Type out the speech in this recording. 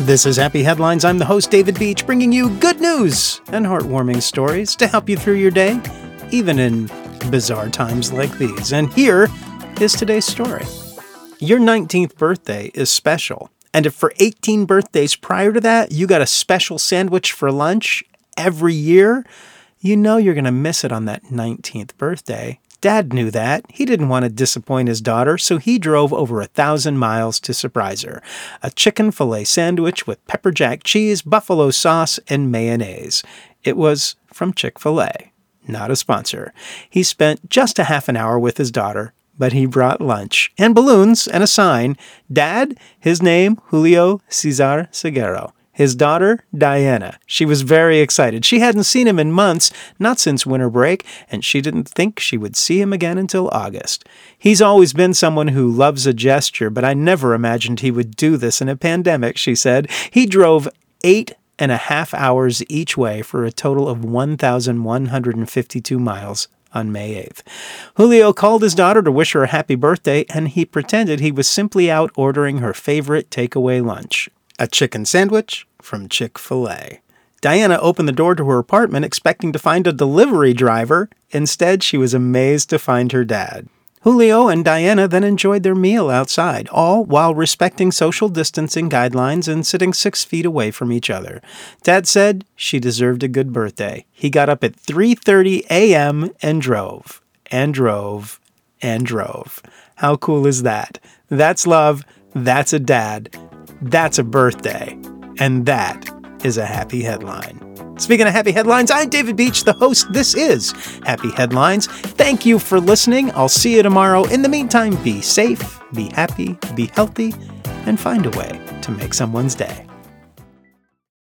This is Happy Headlines. I'm the host, David Beach, bringing you good news and heartwarming stories to help you through your day, even in bizarre times like these. And here is today's story. Your 19th birthday is special. And if for 18 birthdays prior to that, you got a special sandwich for lunch every year, you know you're going to miss it on that 19th birthday. Dad knew that. He didn't want to disappoint his daughter, so he drove over a thousand miles to surprise her. A chicken filet sandwich with pepper jack cheese, buffalo sauce, and mayonnaise. It was from Chick fil A, not a sponsor. He spent just a half an hour with his daughter, but he brought lunch and balloons and a sign. Dad, his name, Julio Cesar Seguero his daughter, Diana. She was very excited. She hadn't seen him in months, not since winter break, and she didn't think she would see him again until August. He's always been someone who loves a gesture, but I never imagined he would do this in a pandemic, she said. He drove eight and a half hours each way for a total of 1,152 miles on May 8th. Julio called his daughter to wish her a happy birthday, and he pretended he was simply out ordering her favorite takeaway lunch a chicken sandwich from Chick fil A. Diana opened the door to her apartment expecting to find a delivery driver. Instead, she was amazed to find her dad. Julio and Diana then enjoyed their meal outside, all while respecting social distancing guidelines and sitting six feet away from each other. Dad said she deserved a good birthday. He got up at 3:30 a.m. and drove, and drove, and drove. How cool is that? That's love. That's a dad. That's a birthday. And that is a happy headline. Speaking of happy headlines, I'm David Beach, the host. This is Happy Headlines. Thank you for listening. I'll see you tomorrow. In the meantime, be safe, be happy, be healthy, and find a way to make someone's day.